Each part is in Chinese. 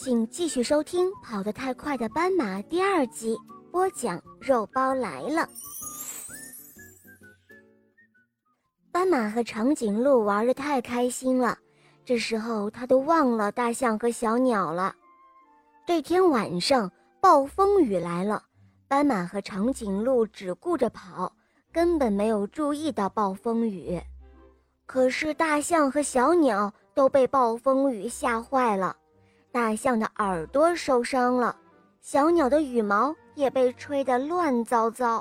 请继续收听《跑得太快的斑马》第二集播讲。肉包来了。斑马和长颈鹿玩得太开心了，这时候他都忘了大象和小鸟了。这天晚上，暴风雨来了，斑马和长颈鹿只顾着跑，根本没有注意到暴风雨。可是大象和小鸟都被暴风雨吓坏了。大象的耳朵受伤了，小鸟的羽毛也被吹得乱糟糟。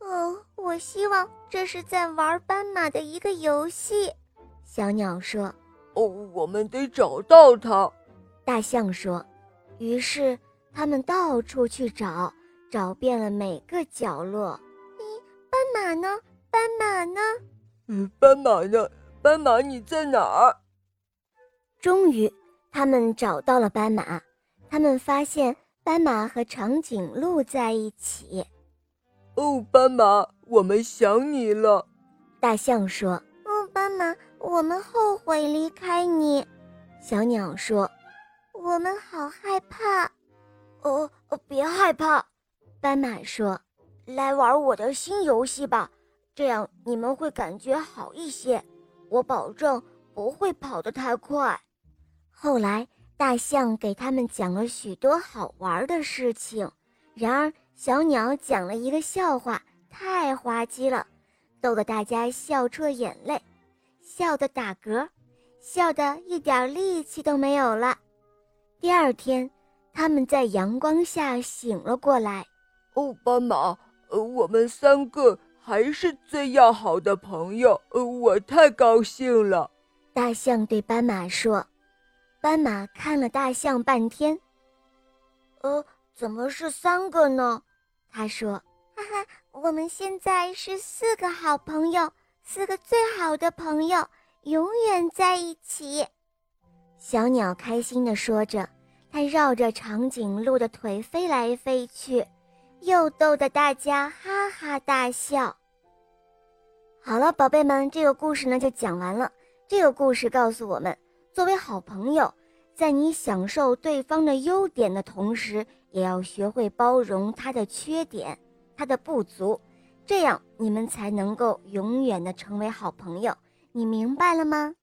哦，我希望这是在玩斑马的一个游戏。小鸟说：“哦，我们得找到它。”大象说。于是他们到处去找，找遍了每个角落。咦，斑马呢？斑马呢？嗯，斑马呢？斑马你在哪儿？终于。他们找到了斑马，他们发现斑马和长颈鹿在一起。哦，斑马，我们想你了。大象说：“哦，斑马，我们后悔离开你。”小鸟说：“我们好害怕。”哦，别害怕。斑马说：“来玩我的新游戏吧，这样你们会感觉好一些。我保证不会跑得太快。”后来，大象给他们讲了许多好玩的事情。然而，小鸟讲了一个笑话，太滑稽了，逗得大家笑出了眼泪，笑得打嗝，笑得一点力气都没有了。第二天，他们在阳光下醒了过来。哦，斑马，呃，我们三个还是最要好的朋友。呃，我太高兴了。大象对斑马说。斑马看了大象半天，呃，怎么是三个呢？他说：“哈哈，我们现在是四个好朋友，四个最好的朋友，永远在一起。”小鸟开心地说着，它绕着长颈鹿的腿飞来飞去，又逗得大家哈哈大笑。好了，宝贝们，这个故事呢就讲完了。这个故事告诉我们。作为好朋友，在你享受对方的优点的同时，也要学会包容他的缺点、他的不足，这样你们才能够永远的成为好朋友。你明白了吗？